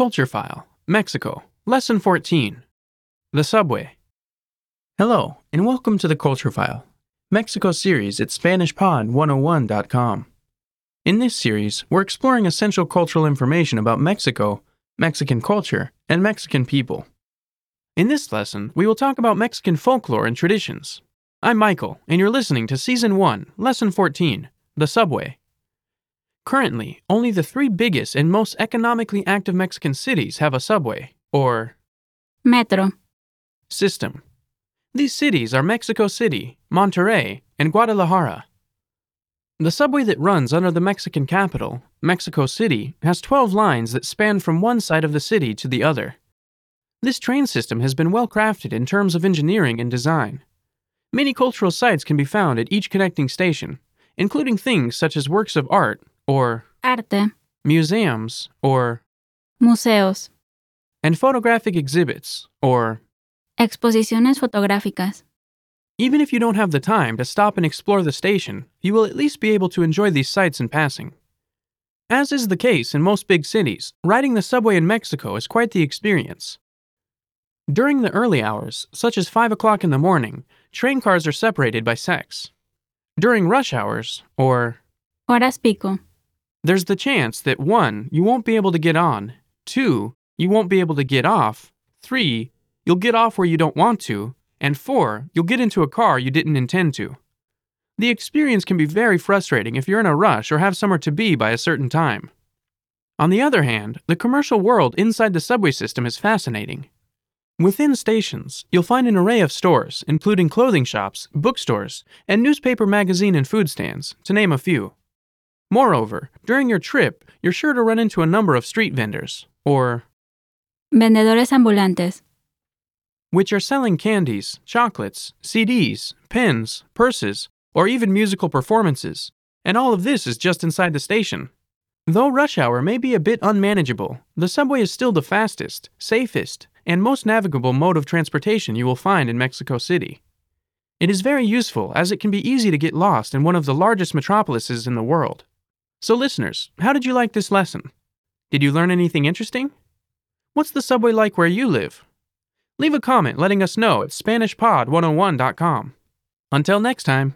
Culture File, Mexico, Lesson 14 The Subway. Hello, and welcome to the Culture File, Mexico series at SpanishPod101.com. In this series, we're exploring essential cultural information about Mexico, Mexican culture, and Mexican people. In this lesson, we will talk about Mexican folklore and traditions. I'm Michael, and you're listening to Season 1, Lesson 14 The Subway. Currently, only the three biggest and most economically active Mexican cities have a subway, or Metro. system. These cities are Mexico City, Monterrey, and Guadalajara. The subway that runs under the Mexican capital, Mexico City, has 12 lines that span from one side of the city to the other. This train system has been well crafted in terms of engineering and design. Many cultural sites can be found at each connecting station, including things such as works of art, or Arte. museums, or Museos. and photographic exhibits, or Exposiciones fotográficas. Even if you don't have the time to stop and explore the station, you will at least be able to enjoy these sights in passing. As is the case in most big cities, riding the subway in Mexico is quite the experience. During the early hours, such as 5 o'clock in the morning, train cars are separated by sex. During rush hours, or Horas pico. There's the chance that 1. You won't be able to get on, 2. You won't be able to get off, 3. You'll get off where you don't want to, and 4. You'll get into a car you didn't intend to. The experience can be very frustrating if you're in a rush or have somewhere to be by a certain time. On the other hand, the commercial world inside the subway system is fascinating. Within stations, you'll find an array of stores, including clothing shops, bookstores, and newspaper, magazine, and food stands, to name a few. Moreover, during your trip, you're sure to run into a number of street vendors, or Vendedores ambulantes. which are selling candies, chocolates, CDs, pens, purses, or even musical performances, and all of this is just inside the station. Though rush hour may be a bit unmanageable, the subway is still the fastest, safest, and most navigable mode of transportation you will find in Mexico City. It is very useful as it can be easy to get lost in one of the largest metropolises in the world. So, listeners, how did you like this lesson? Did you learn anything interesting? What's the subway like where you live? Leave a comment letting us know at SpanishPod101.com. Until next time.